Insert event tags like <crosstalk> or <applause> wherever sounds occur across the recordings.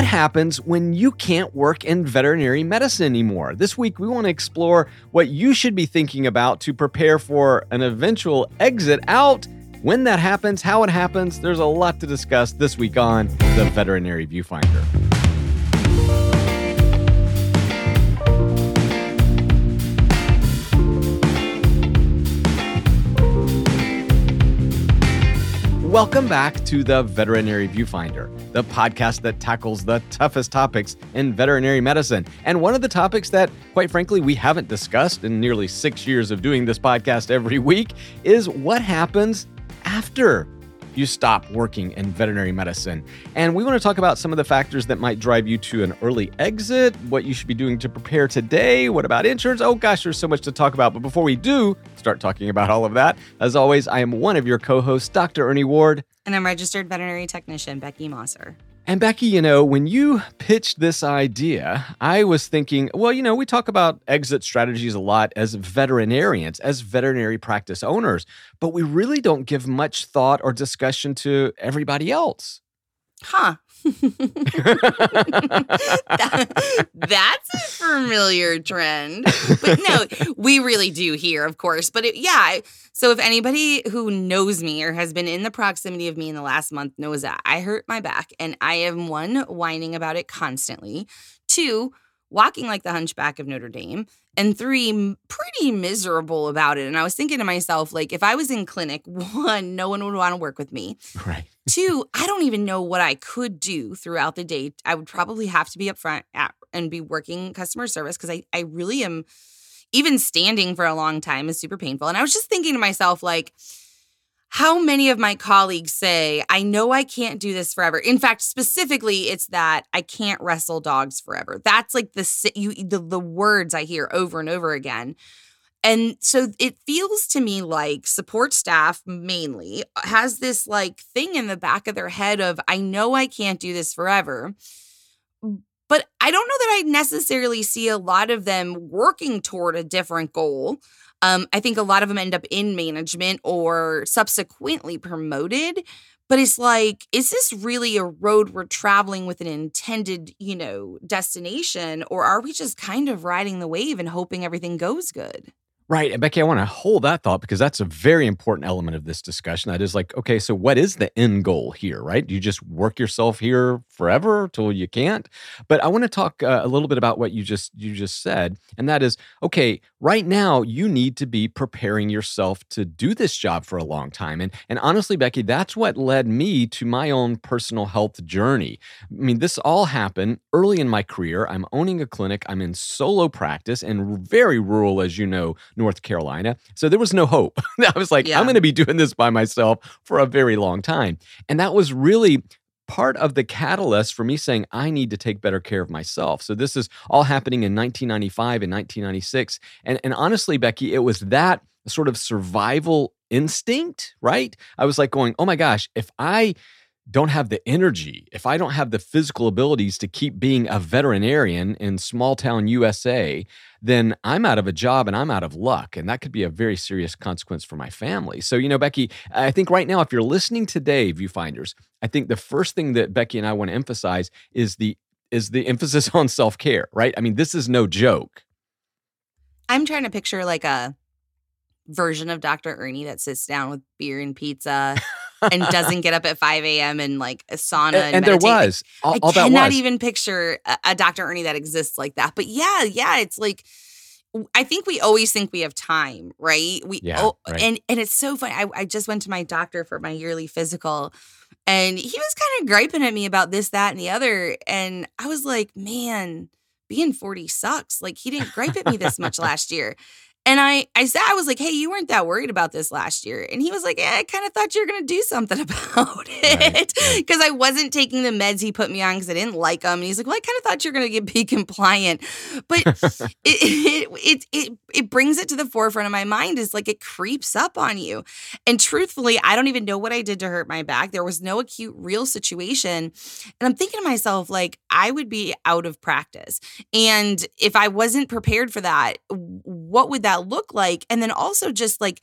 what happens when you can't work in veterinary medicine anymore? This week, we want to explore what you should be thinking about to prepare for an eventual exit out. When that happens, how it happens, there's a lot to discuss this week on the Veterinary Viewfinder. Welcome back to the Veterinary Viewfinder, the podcast that tackles the toughest topics in veterinary medicine. And one of the topics that, quite frankly, we haven't discussed in nearly six years of doing this podcast every week is what happens after you stop working in veterinary medicine. And we want to talk about some of the factors that might drive you to an early exit, what you should be doing to prepare today, what about insurance? Oh gosh, there's so much to talk about. But before we do start talking about all of that, as always, I am one of your co hosts, Dr. Ernie Ward. And I'm registered veterinary technician Becky Mosser. And Becky, you know, when you pitched this idea, I was thinking, well, you know, we talk about exit strategies a lot as veterinarians, as veterinary practice owners, but we really don't give much thought or discussion to everybody else. Huh. <laughs> that, that's a familiar trend. But no, we really do here, of course. But it, yeah, so if anybody who knows me or has been in the proximity of me in the last month knows that I hurt my back and I am one, whining about it constantly, two, walking like the hunchback of Notre Dame, and three, pretty miserable about it. And I was thinking to myself, like, if I was in clinic, <laughs> one, no one would want to work with me. Right. <laughs> Two, I don't even know what I could do throughout the day. I would probably have to be up front at, and be working customer service because I, I really am, even standing for a long time is super painful. And I was just thinking to myself, like, how many of my colleagues say, I know I can't do this forever. In fact, specifically, it's that I can't wrestle dogs forever. That's like the you the, the words I hear over and over again. And so it feels to me like support staff mainly has this like thing in the back of their head of I know I can't do this forever. But I don't know that I necessarily see a lot of them working toward a different goal. Um, I think a lot of them end up in management or subsequently promoted. But it's like, is this really a road we're traveling with an intended, you know, destination? Or are we just kind of riding the wave and hoping everything goes good? Right. And Becky, I want to hold that thought because that's a very important element of this discussion. That is like, okay, so what is the end goal here, right? Do you just work yourself here forever till you can't? But I want to talk uh, a little bit about what you just you just said, and that is, okay, right now you need to be preparing yourself to do this job for a long time. And and honestly, Becky, that's what led me to my own personal health journey. I mean, this all happened early in my career. I'm owning a clinic. I'm in solo practice and very rural, as you know North Carolina. So there was no hope. <laughs> I was like, yeah. I'm going to be doing this by myself for a very long time. And that was really part of the catalyst for me saying I need to take better care of myself. So this is all happening in 1995 and 1996. And, and honestly, Becky, it was that sort of survival instinct, right? I was like going, oh my gosh, if I don't have the energy, if I don't have the physical abilities to keep being a veterinarian in small town USA, then I'm out of a job and I'm out of luck. And that could be a very serious consequence for my family. So, you know, Becky, I think right now, if you're listening today, viewfinders, I think the first thing that Becky and I want to emphasize is the is the emphasis <laughs> on self-care, right? I mean, this is no joke. I'm trying to picture like a version of Dr. Ernie that sits down with beer and pizza <laughs> and doesn't get up at 5 a.m. and like a sauna. And, and, and there was. All, I cannot even picture a, a Dr. Ernie that exists like that. But yeah, yeah, it's like I think we always think we have time, right? We yeah, oh, right. and and it's so funny. I, I just went to my doctor for my yearly physical, and he was kind of griping at me about this, that, and the other. And I was like, man, being 40 sucks. Like he didn't gripe at me this much <laughs> last year. And I, I said, I was like, hey, you weren't that worried about this last year. And he was like, yeah, I kind of thought you were going to do something <laughs> about it. Because right. I wasn't taking the meds he put me on because I didn't like them. And he's like, well, I kind of thought you were going to be compliant. But <laughs> it, it, it, it, it brings it to the forefront of my mind is like it creeps up on you. And truthfully, I don't even know what I did to hurt my back. There was no acute, real situation. And I'm thinking to myself, like, I would be out of practice. And if I wasn't prepared for that, what would that look like? And then also just like,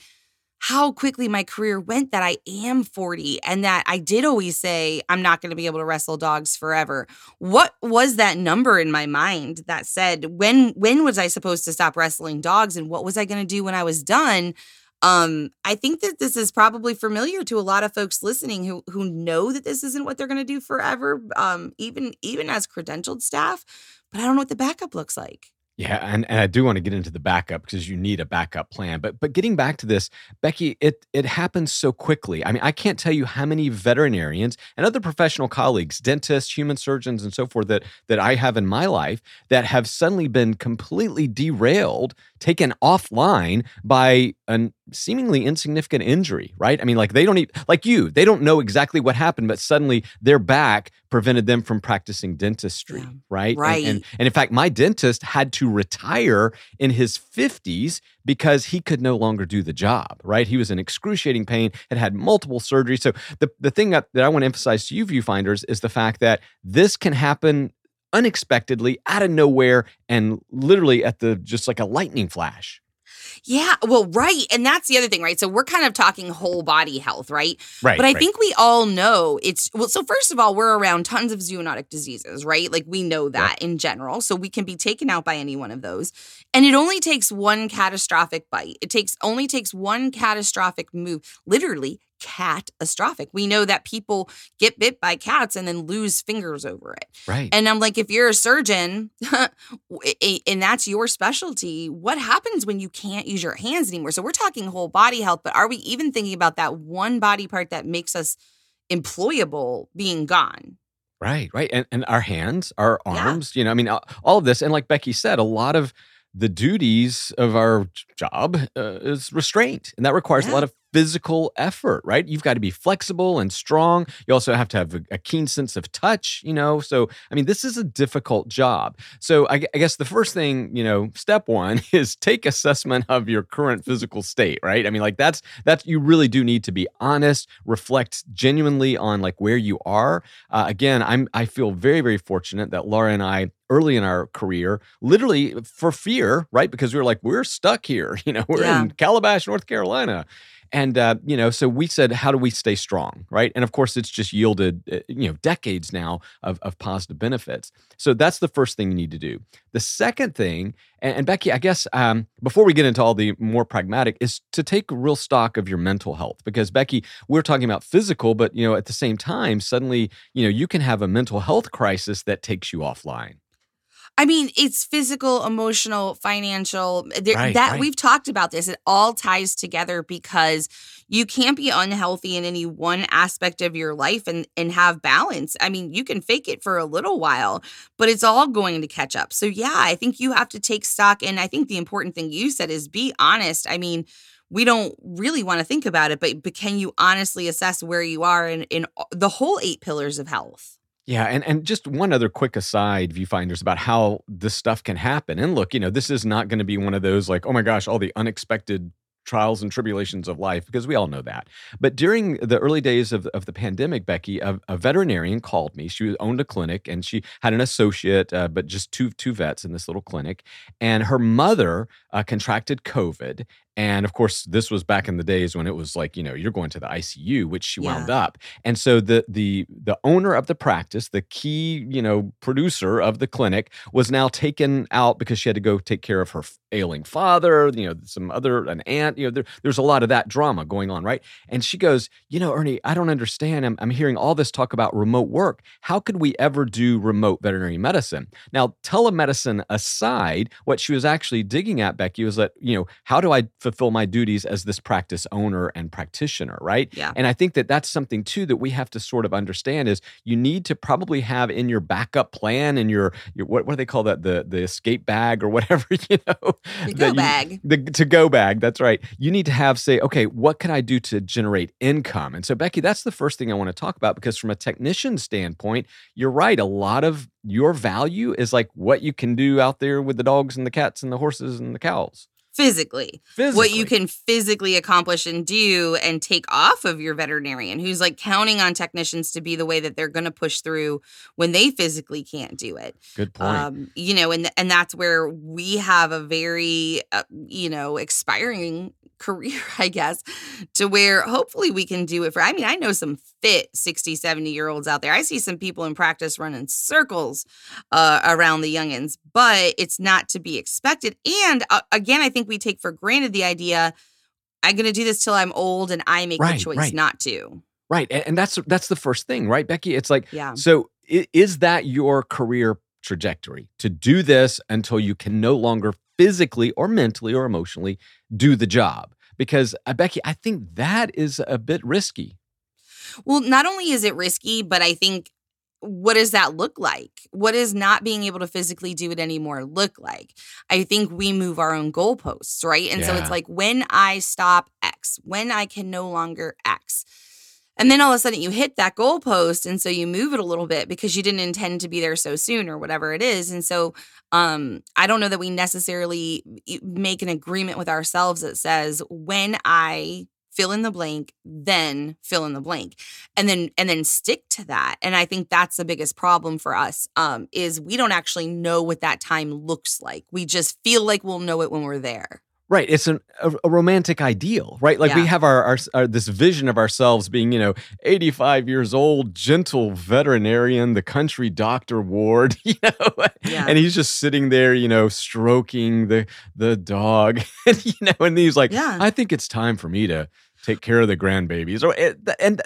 how quickly my career went that I am 40 and that I did always say I'm not going to be able to wrestle dogs forever. What was that number in my mind that said when when was I supposed to stop wrestling dogs and what was I going to do when I was done? Um, I think that this is probably familiar to a lot of folks listening who who know that this isn't what they're going to do forever, um, even even as credentialed staff. But I don't know what the backup looks like. Yeah, and, and I do want to get into the backup because you need a backup plan. But but getting back to this, Becky, it it happens so quickly. I mean, I can't tell you how many veterinarians and other professional colleagues, dentists, human surgeons, and so forth that that I have in my life that have suddenly been completely derailed, taken offline by an seemingly insignificant injury, right? I mean, like they don't even like you, they don't know exactly what happened, but suddenly their back prevented them from practicing dentistry, Yeah. right? Right. And, and and in fact, my dentist had to retire in his 50s because he could no longer do the job, right? He was in excruciating pain, had had multiple surgeries. So the, the thing that, that I want to emphasize to you viewfinders is the fact that this can happen unexpectedly out of nowhere and literally at the just like a lightning flash. Yeah, well, right. And that's the other thing, right? So we're kind of talking whole body health, right? Right. But I right. think we all know it's well, so first of all, we're around tons of zoonotic diseases, right? Like we know that in general. So we can be taken out by any one of those. And it only takes one catastrophic bite. It takes only takes one catastrophic move, literally catastrophic. We know that people get bit by cats and then lose fingers over it. right. And I'm like, if you're a surgeon <laughs> and that's your specialty, what happens when you can't use your hands anymore? So we're talking whole body health, but are we even thinking about that one body part that makes us employable being gone? Right, right. And and our hands, our Yeah. arms, you know, I mean, all of this. And like Becky said, a lot of the duties of our job uh, is restraint. And that requires a lot of physical effort, right? You've got to be flexible and strong. You also have to have a, a keen sense of touch, you know? So, I mean, this is a difficult job. So, I, I guess the first thing, you know, step one <laughs> is take assessment of your current physical state, right? I mean, like that's, that's, you really do need to be honest, reflect genuinely on like where you are. Uh, again, I'm, I feel very, very fortunate that Laura and I, early in our career, literally for fear, right? Because we were like, we're stuck here, <laughs> you know, we're Yeah. in Calabash, North Carolina. And uh, you know, so we said, how do we stay strong, right? And of course, it's just yielded, uh, you know, decades now of, of positive benefits. So that's the first thing you need to do. The second thing, and, and Becky, I guess um, before we get into all the more pragmatic, is to take real stock of your mental health. Because Becky, we're talking about physical, but you know, at the same time, suddenly, you know, you can have a mental health crisis that takes you offline. I mean, it's physical, emotional, financial. There, Right, that right. we've talked about this. It all ties together because you can't be unhealthy in any one aspect of your life and and have balance. I mean, you can fake it for a little while, but it's all going to catch up. So yeah, I think you have to take stock. And I think the important thing you said is be honest. I mean, we don't really want to think about it, but but can you honestly assess where you are in in the whole eight pillars of health? Yeah, and and just one other quick aside, viewfinders, about how this stuff can happen. And look, you know, this is not going to be one of those like, oh my gosh, all the unexpected trials and tribulations of life, because we all know that. But during the early days of, of the pandemic, Becky, a, a veterinarian called me. She owned a clinic and she had an associate, uh, but just two two vets in this little clinic. And her mother uh, contracted COVID. And of course, this was back in the days when it was like, you know, you're going to the ICU, which she Yeah. wound up. And so the the the owner of the practice, the key, you know, producer of the clinic was now taken out because she had to go take care of her ailing father, you know, some other an aunt, you know, there, there's a lot of that drama going on, right? And she goes, "You know, Ernie, I don't understand. I'm I'm hearing all this talk about remote work. How could we ever do remote veterinary medicine?" Now, telemedicine aside, what she was actually digging at Becky was that, you know, how do I fulfill my duties as this practice owner and practitioner, right? Yeah. And I think that that's something too that we have to sort of understand is you need to probably have in your backup plan and your, your what, what do they call that the the escape bag or <laughs> whatever you know The go you- bag. the to go bag that's right you need to have say okay what can i do to generate income and so becky that's the first thing i want to talk about because from a technician standpoint you're right a lot of your value is like what you can do out there with the dogs and the cats and the horses and the cows Physically. physically what you can physically accomplish and do and take off of your veterinarian who's like counting on technicians to be the way that they're going to push through when they physically can't do it good point um you know and and that's where we have a very uh, you know expiring career, <laughs> I guess, to where hopefully we can do it for. I mean, I know some fit 60, 70 year olds out there. I see some people in practice running circles uh, around the youngins, but it's not to be expected. And uh, again, I think we take for granted the idea I'm going to do this till I'm old and I make Right, the choice right. not to. Right. And, and that's that's the first thing, right, Becky? It's like, Yeah. so is that your career trajectory to do this until you can no longer physically or mentally or emotionally do the job? Because uh, Becky, I think that is a bit risky. Well, not only is it risky, but I think what does that look like? What does not being able to physically do it anymore look like? I think we move our own goalposts, right? And so it's like when I stop X, when I can no longer X. And then all of a sudden you hit that goalpost and so you move it a little bit because you didn't intend to be there so soon or whatever it is. And so um I don't know that we necessarily make an agreement with ourselves that says when I fill in the blank, then fill in the blank. And then and then stick to that. And i think that's the biggest problem for us um is we don't actually know what that time looks like. We just feel like we'll know it when we're there Right. It's an, a, a romantic ideal, right? Like we have our, our, our this vision of ourselves being, you know, 85 years old, gentle veterinarian, the country doctor ward, <laughs> you know, Yeah. and he's just sitting there, you know, stroking the the dog, <laughs> and you know, and he's like, Yeah. I think it's time for me to take care of the grandbabies, or eh, and.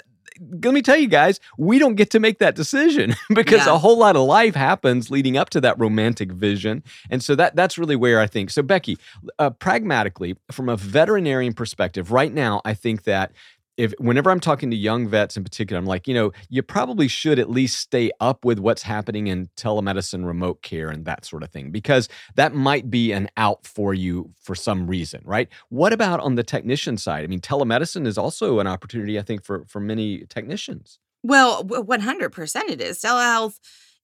Let me tell you guys, we don't get to make that decision <laughs> because Yeah. a whole lot of life happens leading up to that romantic vision. And so that that's really where I think. So Becky, uh, pragmatically, from a veterinarian perspective, right now, I think that if whenever I'm talking to young vets in particular, I'm like, you know, you probably should at least stay up with what's happening in telemedicine, remote care, and that sort of thing, because that might be an out for you for some reason, right? What about on the technician side? I mean, telemedicine is also an opportunity, I think, for for many technicians. well 100% it is telehealth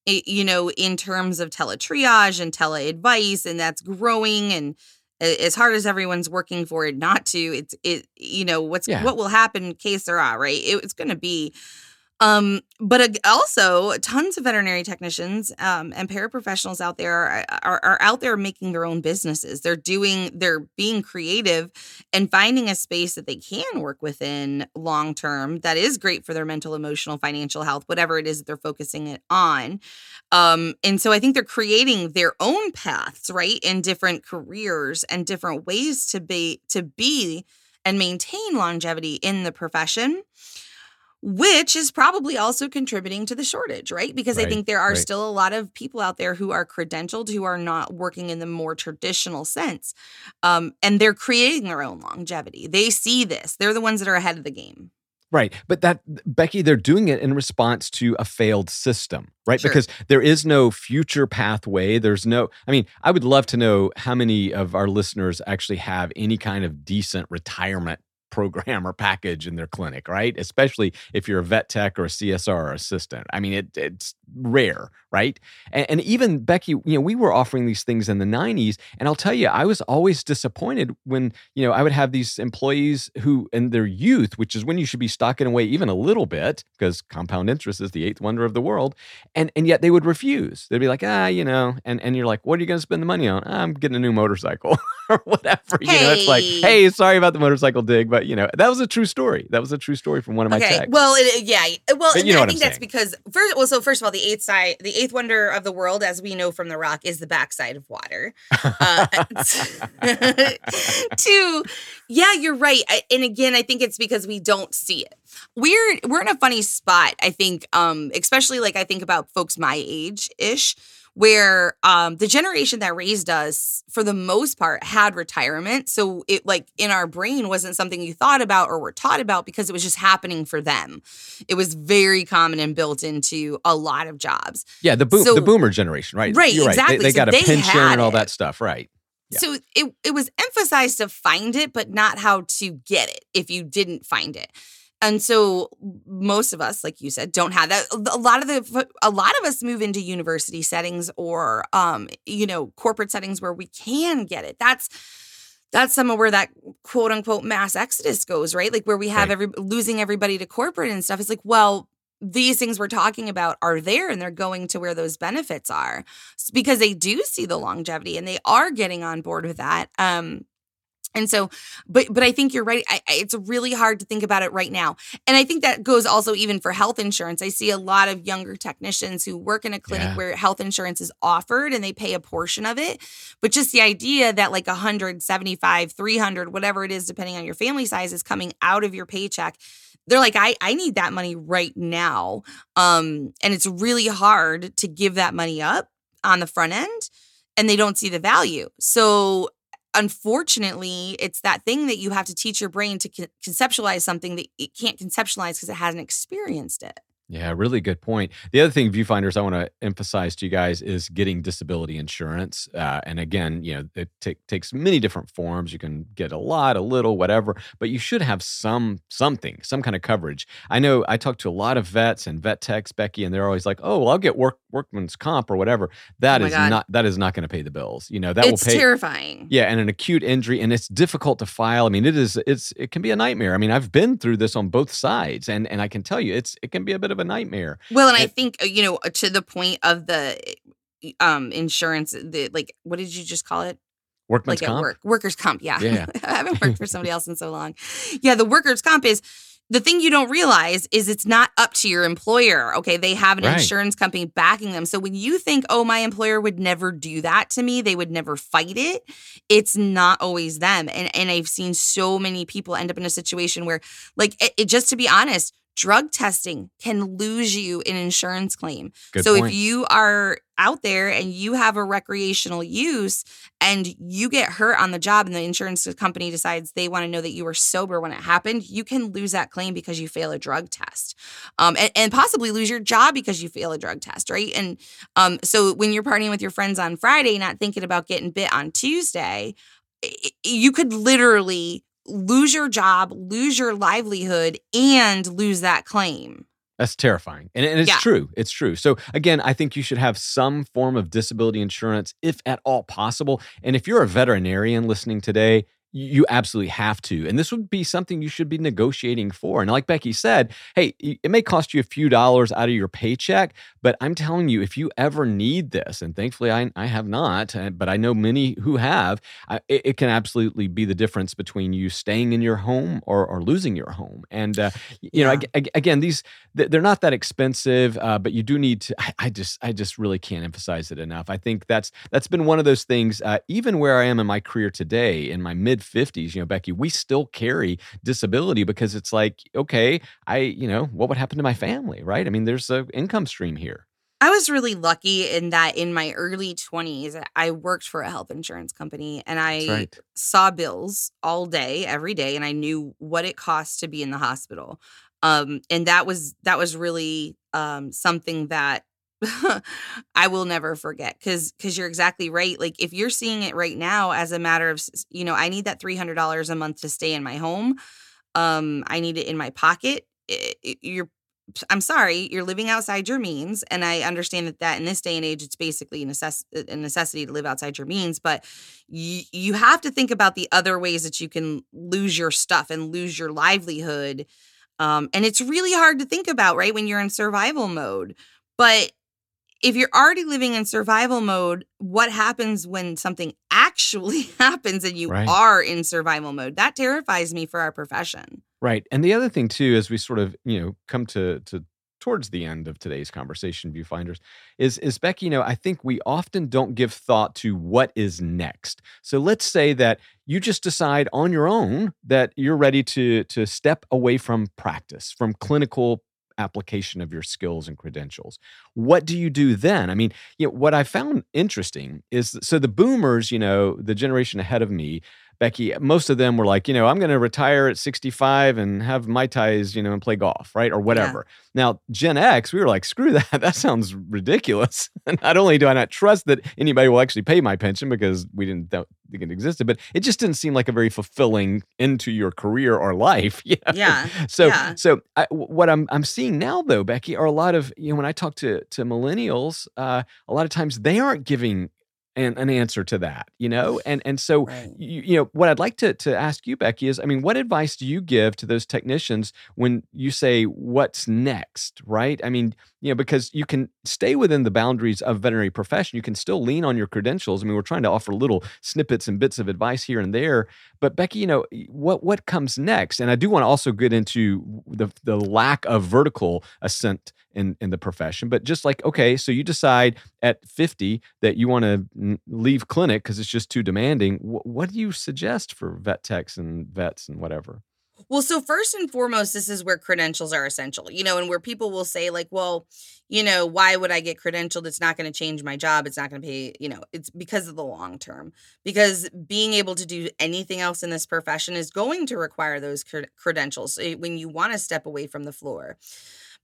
eh, you know in terms of teletriage and teleadvice and that's growing and as hard as everyone's working for it not to it's it you know what's Yeah. what will happen case sera right it, it's going to be um but also tons of veterinary technicians um and paraprofessionals out there are, are are out there making their own businesses. They're doing they're being creative and finding a space that they can work within long term that is great for their mental emotional financial health whatever it is that they're focusing it on. Um and so i think they're creating their own paths right in different careers and different ways to be to be and maintain longevity in the profession which is probably also contributing to the shortage, right? Because I think there are right. still a lot of people out there who are credentialed who are not working in the more traditional sense. Um, and they're creating their own longevity. They see this, they're the ones that are ahead of the game. Right. But that, Becky, they're doing it in response to a failed system, right? Sure. Because there is no future pathway. There's no, I mean, I would love to know how many of our listeners actually have any kind of decent retirement program or package in their clinic, right? Especially if you're a vet tech or a CSR assistant. I mean, it, it's rare, right? And, and even Becky, you know, we were offering these things in the 90s. And I'll tell you, I was always disappointed when, you know, I would have these employees who, in their youth, which is when you should be stocking away even a little bit, because compound interest is the eighth wonder of the world. And and yet they would refuse. They'd be like, ah, you know, and, and you're like, what are you going to spend the money on? I'm getting a new motorcycle <laughs> or whatever. You know, it's like, Hey. hey, sorry about the motorcycle dig, but you know, that was a true story. That was a true story from one of my okay. techs. Well, it, yeah. Well, But you know I think I'm that's saying. because first, well, so first of all, the eighth side, the eighth wonder of the world, as we know from the rock, is the backside of water. <laughs> Uh, <laughs> two, yeah, you're right. I, and again, I think it's because we don't see it. We're we're in a funny spot. I think, um, especially like I think about folks my age ish, where um, the generation that raised us, for the most part, had retirement. So it like in our brain wasn't something you thought about or were taught about because it was just happening for them. It was very common and built into a lot of jobs. yeah, the boom, so- the boomer generation, right? Right, You're right. They- exactly. They, So got a they pension and all that stuff, right? Yeah. So it it was emphasized to find it, but not how to get it if you didn't find it. And so most of us, like you said, don't have that. A lot of the a lot of us move into university settings or um, you know, corporate settings where we can get it. That's that's some of where that quote unquote mass exodus goes, right? Like where we have Right. every losing everybody to corporate and stuff. It's like, well, these things we're talking about are there and they're going to where those benefits are S- because they do see the longevity and they are getting on board with that. Um, And so, but but I think you're right. I, it's really hard to think about it right now, and I think that goes also even for health insurance. I see a lot of younger technicians who work in a clinic yeah. where health insurance is offered and they pay a portion of it, but just the idea that like 175, 300, whatever it is, depending on your family size, is coming out of your paycheck. They're like, I I need that money right now, um, and it's really hard to give that money up on the front end and they don't see the value. So unfortunately, it's that thing that you have to teach your brain to conceptualize something that it can't conceptualize because it hasn't experienced it. Yeah, really good point. The other thing, viewfinders, I want to emphasize to you guys is getting disability insurance. Uh, and again, you know, it t- takes many different forms. You can get a lot, a little, whatever, but you should have some something, some kind of coverage. I know I talk to a lot of vets and vet techs, Becky, and they're always like, "Oh, well, I'll get work workman's comp or whatever." That oh is God. not that is not going to pay the bills. You know, that it's will pay. terrifying. Yeah, and an acute injury, and it's difficult to file. I mean, it is. It's it can be a nightmare. I mean, I've been through this on both sides, and and I can tell you, it's it can be a bit of a nightmare. Well, and I think uh, you know uh, to the point of the um insurance, the like, what did you just call it? Workman's like comp. work, workers comp. Yeah, yeah. <laughs> I haven't worked for somebody else in so long. Yeah, the workers comp is the thing you don't realize is it's not up to your employer. Okay. They have an right. insurance company backing them. So when you think, oh, my employer would never do that to me, they would never fight it, it's not always them. And and I've seen so many people end up in a situation where, like, it, it, just to be honest, drug testing can lose you an insurance claim. Good so point. if you are out there and you have a recreational use and you get hurt on the job and the insurance company decides they want to know that you were sober when it happened, you can lose that claim because you fail a drug test. Um, and, and, possibly lose your job because you fail a drug test, right? And um, so when you're partying with your friends on Friday, not thinking about getting bit on Tuesday, you could literally lose your job, lose your livelihood, and lose that claim. That's terrifying. And, and it's yeah. true. It's true. So, again, I think you should have some form of disability insurance if at all possible. And if you're a veterinarian listening today, you absolutely have to. And this would be something you should be negotiating for. And like Becky said, hey, it may cost you a few dollars out of your paycheck, but I'm telling you, if you ever need this, and thankfully I, I have not, uh, but I know many who have, it, it, can absolutely be the difference between you staying in your home or, or losing your home. And, uh, you yeah. know, again, these, they're not that expensive, uh, but you do need to, I, I, just, I just really can't emphasize it enough. I think that's, that's been one of those things, uh, even where I am in my career today, in my mid 50s, you know, Becky, we still carry disability because it's like, okay, I, you know, what would happen to my family, right? I mean, there's an income stream here. I was really lucky in that in my early 20s, I worked for a health insurance company and I right. saw bills all day, every day, and I knew what it cost to be in the hospital. Um, and that was that was really um, something that <laughs> I will never forget because because you're exactly right. Like if you're seeing it right now as a matter of you know, I need that three hundred dollars a month to stay in my home. Um, I need it in my pocket. It, it, you're I'm sorry, you're living outside your means. And I understand that that in this day and age, it's basically a, necess- a necessity to live outside your means. But you, you have to think about the other ways that you can lose your stuff and lose your livelihood. Um, and it's really hard to think about, right, when you're in survival mode. But if you're already living in survival mode, what happens when something <laughs> actually happens and you right. are in survival mode? That terrifies me for our profession. Right. And the other thing too, as we sort of, you know, come to to towards the end of today's conversation, viewfinders, is is Becky, you know, I think we often don't give thought to what is next. So let's say that you just decide on your own that you're ready to to step away from practice, from clinical application of your skills and credentials. What do you do then? I mean, you know, what I found interesting is so the boomers, you know, the generation ahead of me, Becky, most of them were like, you know, I'm going to retire at 65 and have my ties, you know, and play golf, right? Or whatever. Yeah. Now, Gen X, we were like, screw that. <laughs> That sounds ridiculous. <laughs> And not only do I not trust that anybody will actually pay my pension because we didn't think it existed, but it just didn't seem like a very fulfilling into your career or life. <laughs> You know? Yeah. So, yeah. so I, what I'm I'm seeing now though, Becky, are a lot of you know when I talk to to millennials, uh, a lot of times they aren't giving an, an answer to that, you know? And and so Right. you, you know what I'd like to to ask you, Becky, is I mean, what advice do you give to those technicians when you say what's next, right? I mean, you know, because you can stay within the boundaries of veterinary profession. You can still lean on your credentials. I mean, we're trying to offer little snippets and bits of advice here and there. But Becky, you know, what what comes next? And I do want to also get into the the lack of vertical ascent in in the profession. But just like, okay, so you decide at 50 that you want to leave clinic because it's just too demanding. Wh- what do you suggest for vet techs and vets and whatever? Well, so first and foremost, this is where credentials are essential, you know, and where people will say, like, well, you know, why would I get credentialed? It's not going to change my job. It's not going to pay, you know, it's because of the long term. Because being able to do anything else in this profession is going to require those cred- credentials eh, when you want to step away from the floor.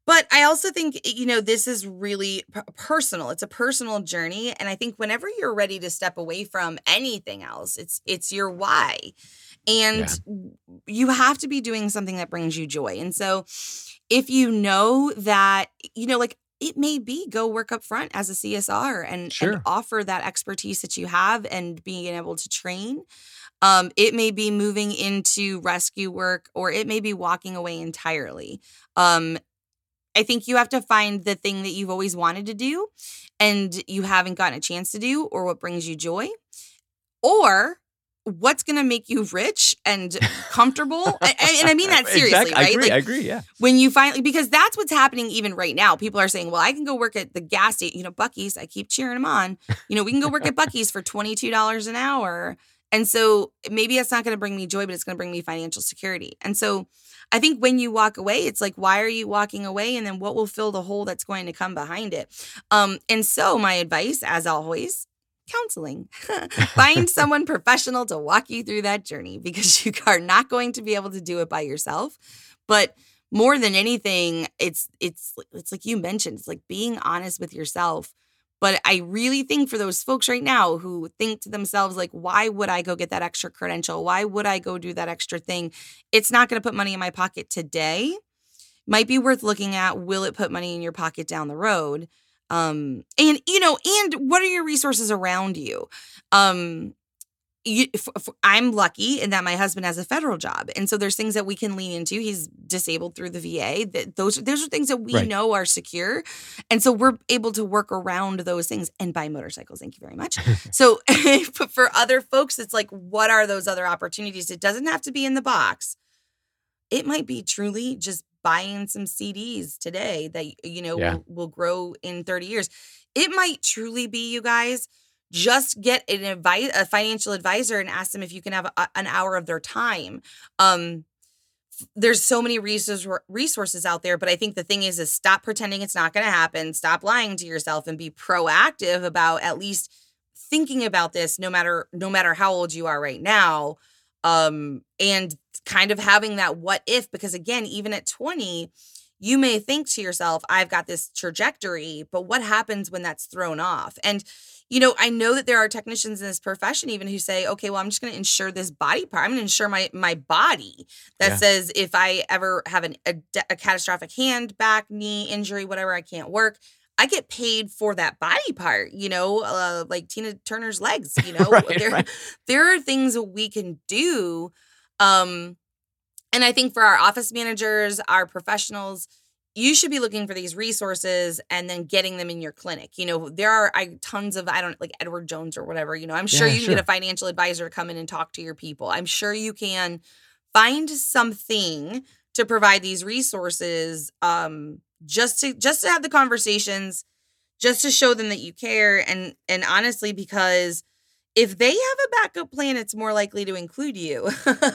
But I also think, eh, you know, this is really p- personal. It's a personal journey. And I think whenever you're ready to step away from anything else, it's it's your why. And Yeah. you have to be doing something that brings you joy. And so if you know that, you know, like it may be go work up front as a CSR and, and offer that expertise that you have and being able to train. Um, it may be moving into rescue work or it may be walking away entirely. Um, I think you have to find the thing that you've always wanted to do and you haven't gotten a chance to do, or what brings you joy, or what's going to make you rich and <laughs> comfortable. A- a- and I mean that seriously, Exactly. I right? agree. Like, I agree. Yeah. when you finally because that's what's happening even right now people are saying well i can go work at the gas station you know Buc-ee's i keep cheering them on you know we can go work at Buc-ee's for $22 an hour and so maybe that's not going to bring me joy but it's going to bring me financial security and so i think when you walk away it's like why are you walking away? And then what will fill the hole that's going to come behind it? Um and so my advice as always counseling. <laughs> Find <laughs> someone professional to walk you through that journey <laughs> because you are not going to be able to do it by yourself. But more than anything it's it's it's like you mentioned it's like being honest with yourself but i really think for those folks right now who think to themselves like why would i go get that extra credential? Why would i go do that extra thing? It's not going to put money in my pocket today. Might be worth looking at will it put money in your pocket down the road? Um and you know and what are your resources around you? Um you, I'm lucky in that my husband has a federal job, and so there's things that we can lean into. He's disabled through the VA. That those those are things that we Right. know are secure, and so we're able to work around those things and buy motorcycles. Thank you very much. <laughs> so, <laughs> but for other folks, it's like, what are those other opportunities? It doesn't have to be in the box. It might be truly just buying some CDs today that you know Yeah. will, will grow in 30 years. It might truly be, you guys, just get an advice a financial advisor and ask them if you can have a, an hour of their time. Um there's so many resources resources out there but i think the thing is is stop pretending it's not going to happen. Stop lying to yourself and be proactive about at least thinking about this no matter no matter how old you are right now. Um and kind of having that what if because again even at 20 you may think to yourself i've got this trajectory but what happens when that's thrown off and you know, I know that there are technicians in this profession even who say, okay, well, I'm just going to insure this body part. I'm going to insure my my body that Yeah. says if I ever have an, a, a catastrophic hand, back, knee injury, whatever, I can't work. I get paid for that body part, you know, uh, like Tina Turner's legs, you <laughs> know. Right, there, right. there are things we can do. Um, and I think for our office managers, our professionals, you should be looking for these resources and then getting them in your clinic. You know, there are I, tons of, I don't like Edward Jones or whatever, you know, I'm sure Yeah, you can sure. get a financial advisor to come in and talk to your people. I'm sure you can find something to provide these resources um just to just to have the conversations just to show them that you care and and honestly because if they have a backup plan it's more likely to include you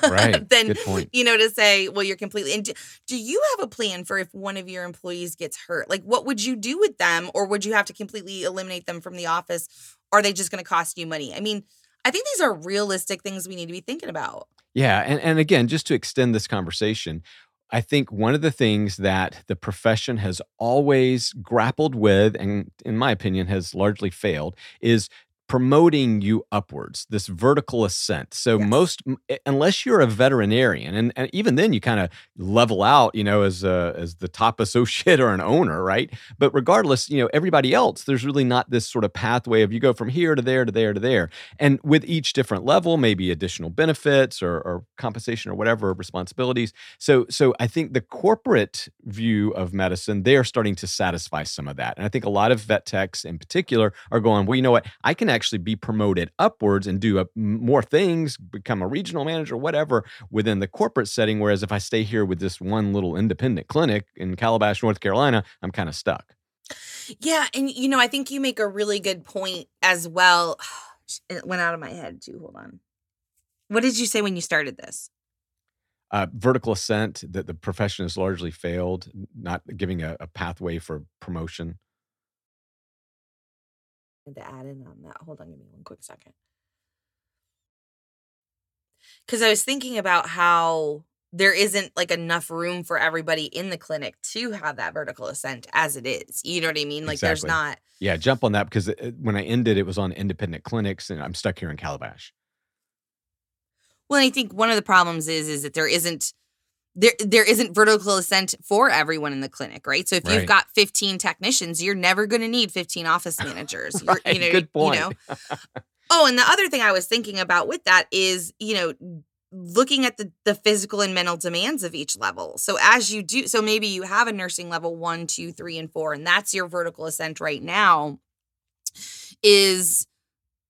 Right. <laughs> than you know to say well you're completely and do, do you have a plan for if one of your employees gets hurt? Like what would you do with them or would you have to completely eliminate them from the office? Are they just going to cost you money? I mean i think these are realistic things we need to be thinking about. Yeah, and and again, just to extend this conversation, I think one of the things that the profession has always grappled with, and in my opinion, has largely failed, is promoting you upwards, this vertical ascent. So Yes. most, unless you're a veterinarian, and, and even then you kind of level out, you know, as a, as the top <laughs> associate or an owner, right? But regardless, you know, everybody else, there's really not this sort of pathway of you go from here to there to there to there. And with each different level, maybe additional benefits or, or compensation or whatever responsibilities. So, so I think the corporate view of medicine, they are starting to satisfy some of that. And I think a lot of vet techs in particular are going, well, you know what? I can actually be promoted upwards and do a, more things, become a regional manager, whatever, within the corporate setting. Whereas if I stay here with this one little independent clinic in Calabash, North Carolina, I'm kind of stuck. Yeah, and you know, I think you make a really good point as well. <sighs> It went out of my head too. Hold on. What did you say when you started this? Uh, vertical ascent, that the profession has largely failed, not giving a, a pathway for promotion. To add in on that, hold on, give me one quick second. Because I was thinking about how there isn't like enough room for everybody in the clinic to have that vertical ascent as it is. You know what I mean? Like there's not. Yeah, jump on that because it, uh, when I ended, it was on independent clinics, and I'm stuck here in Calabash. Well, I think one of the problems is is that there isn't there there isn't vertical ascent for everyone in the clinic, right? So if Right. you've got 15 technicians, you're never going to need 15 office <laughs> managers. Right, you know, good point. You know. <laughs> Oh, and the other thing I was thinking about with that is, you know, looking at the the physical and mental demands of each level. So as you do, so maybe you have a nursing level one, two, three, and four, and that's your vertical ascent right now. Is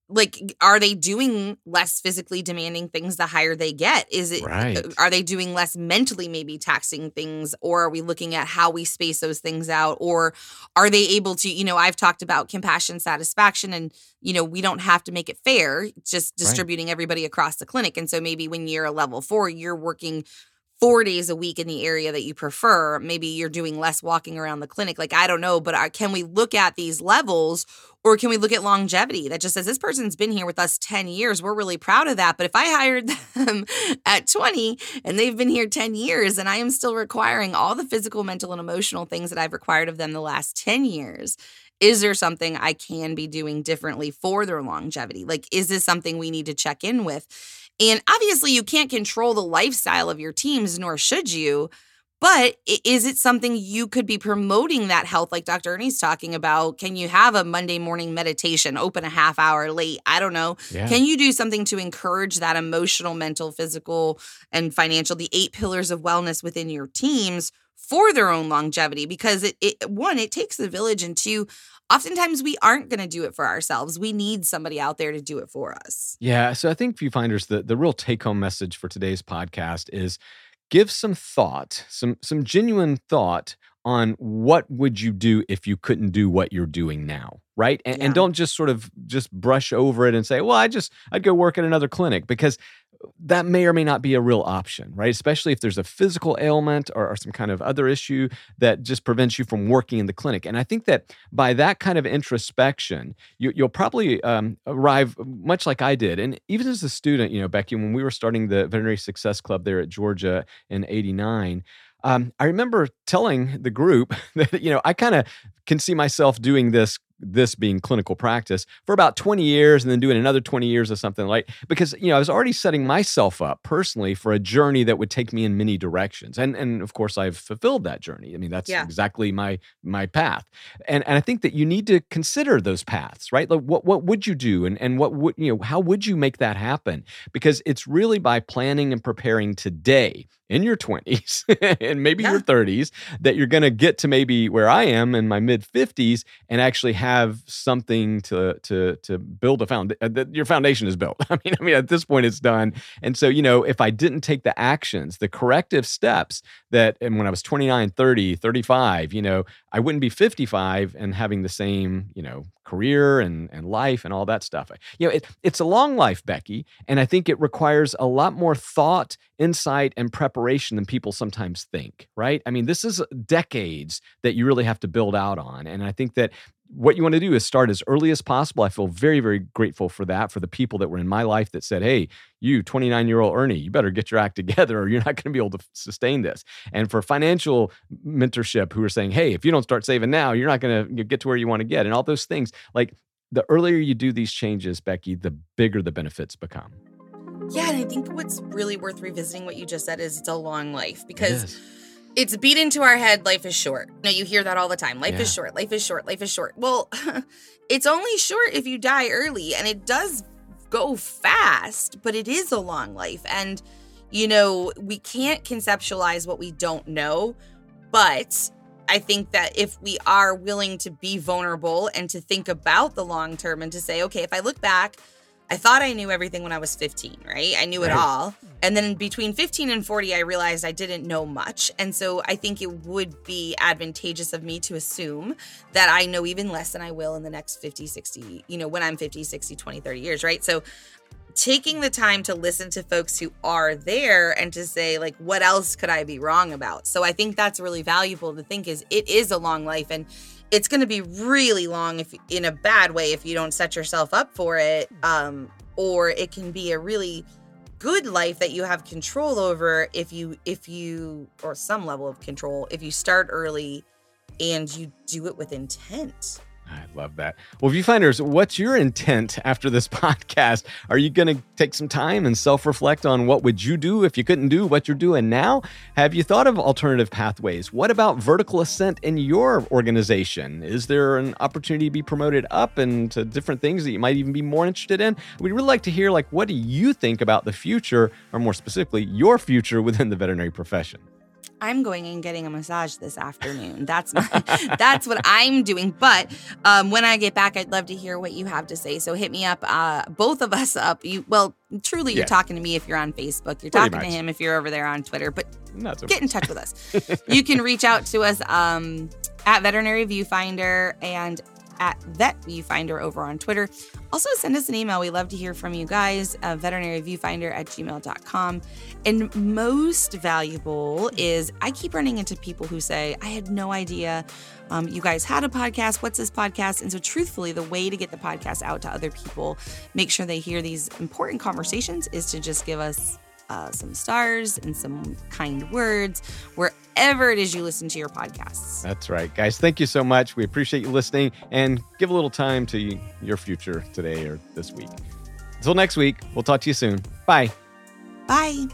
like are they doing less physically demanding things the higher they get? Is it uh, Right. are they doing less mentally maybe taxing things or are we looking at how we space those things out? Or are they able to you know i've talked about compassion satisfaction and you know we don't have to make it fair just distributing everybody across the clinic. And so maybe when you're a level four you're working four days a week in the area that you prefer. Maybe you're doing less walking around the clinic. Like i don't know but uh, can we look at these levels or can we look at longevity that just says this person's been here with us 10 years? We're really proud of that. But if i hired <laughs> them at 20 and they've been here 10 years and i am still requiring all the physical mental and emotional things that i've required of them the last 10 years is there something i can be doing differently for their longevity? Like is this something we need to check in with and obviously, you can't control the lifestyle of your teams, nor should you. But is it something you could be promoting that health, like Dr. Ernie's talking about? Can you have a Monday morning meditation, open a half hour late? I don't know. Yeah. Can you do something to encourage that emotional, mental, physical, and financial, the eight pillars of wellness within your teams for their own longevity? Because it, it one, it takes the village, and two, oftentimes we aren't going to do it for ourselves. We need somebody out there to do it for us. Yeah. So I think viewfinders, the, the real take home message for today's podcast is give some thought, some some genuine thought on what would you do if you couldn't do what you're doing now, right? And, Yeah. and don't just sort of just brush over it and say, well, I just I'd go work at another clinic because that may or may not be a real option, right? Especially if there's a physical ailment or, or some kind of other issue that just prevents you from working in the clinic. And I think that by that kind of introspection, you, you'll probably um, arrive much like I did. And even as a student, you know, Becky, when we were starting the Veterinary Success Club there at Georgia in '89. Um, I remember telling the group <laughs> that you know I kind of can see myself doing this this being clinical practice for about 20 years and then doing another 20 years of something like because you know I was already setting myself up personally for a journey that would take me in many directions. And and of course I've fulfilled that journey. I mean that's Yeah. exactly my my path. And and I think that you need to consider those paths right? Like what what would you do? And and what would you know how would you make that happen? Because it's really by planning and preparing today in your 20s <laughs> and maybe Yeah. your 30s that you're going to get to maybe where I am in my mid 50s and actually have something to to to build a found uh, that your foundation is built. <laughs> I mean I mean at this point it's done. And so you know if I didn't take the actions, the corrective steps that and when I was 29, 30, 35, you know, I wouldn't be 55 and having the same, you know, career and and life and all that stuff. You know, it, it's a long life, Becky, and I think it requires a lot more thought, insight, and preparation than people sometimes think. Right? I mean, this is decades that you really have to build out on, and I think that what you want to do is start as early as possible. I feel very, very grateful for that, for the people that were in my life that said, Hey, you 29 year old Ernie, you better get your act <laughs> together or you're not going to be able to sustain this. And for financial mentorship, who are saying, Hey, if you don't start saving now, you're not going to get to where you want to get. And all those things, like the earlier you do these changes, Becky, the bigger the benefits become. Yeah, and I think what's really worth revisiting what you just said is it's a long life because it's beat into our head life is short. No, you hear that all the time. Life Yeah. is short, life is short, life is short. Well, <laughs> it's only short if you die early and it does go fast, but it is a long life and you know, we can't conceptualize what we don't know, but I think that if we are willing to be vulnerable and to think about the long term and to say, okay, if I look back, I thought I knew everything when I was 15, right? I knew it all. And then between 15 and 40, I realized I didn't know much. And so I think it would be advantageous of me to assume that I know even less than I will in the next 50, 60, you know, when I'm 50, 60, 20, 30 years, right? So taking the time to listen to folks who are there and to say like what else could i be wrong about so i think that's really valuable to think is it is a long life and it's going to be really long if in a bad way if you don't set yourself up for it um or it can be a really good life that you have control over if you if you or some level of control if you start early and you do it with intent I love that. Well, viewfinders, what's your intent after this <laughs> podcast? Are you going to take some time and self-reflect on what would you do if you couldn't do what you're doing now? Have you thought of alternative pathways? What about vertical ascent in your organization? Is there an opportunity to be promoted up into different things that you might even be more interested in? We'd really like to hear like what do you think about the future or more specifically your future within the veterinary profession? I'm going and getting a massage this afternoon. That's my, <laughs> that's what I'm doing. But um, when I get back, I'd love to hear what you have to say. So hit me up, uh, both of us up. You well, truly, you're talking to me if you're on Facebook. You're Pretty talking much. to him if you're over there on Twitter. But so get in touch with us. <laughs> you can reach out to us um, at Veterinary Viewfinder and at Vet Viewfinder over on Twitter. Also, send us an email. We love to hear from you guys, uh, veterinaryviewfinder at gmail.com. And most valuable is I keep running into people who say, I had no idea um, you guys had a podcast. What's this podcast? And so, truthfully, the way to get the podcast out to other people, make sure they hear these important conversations, is to just give us uh, some stars and some kind words wherever it is you listen to your podcasts. That's right, guys. Thank you so much. We appreciate you listening and give a little time to your future today or this week. Until next week, we'll talk to you soon. Bye. Bye.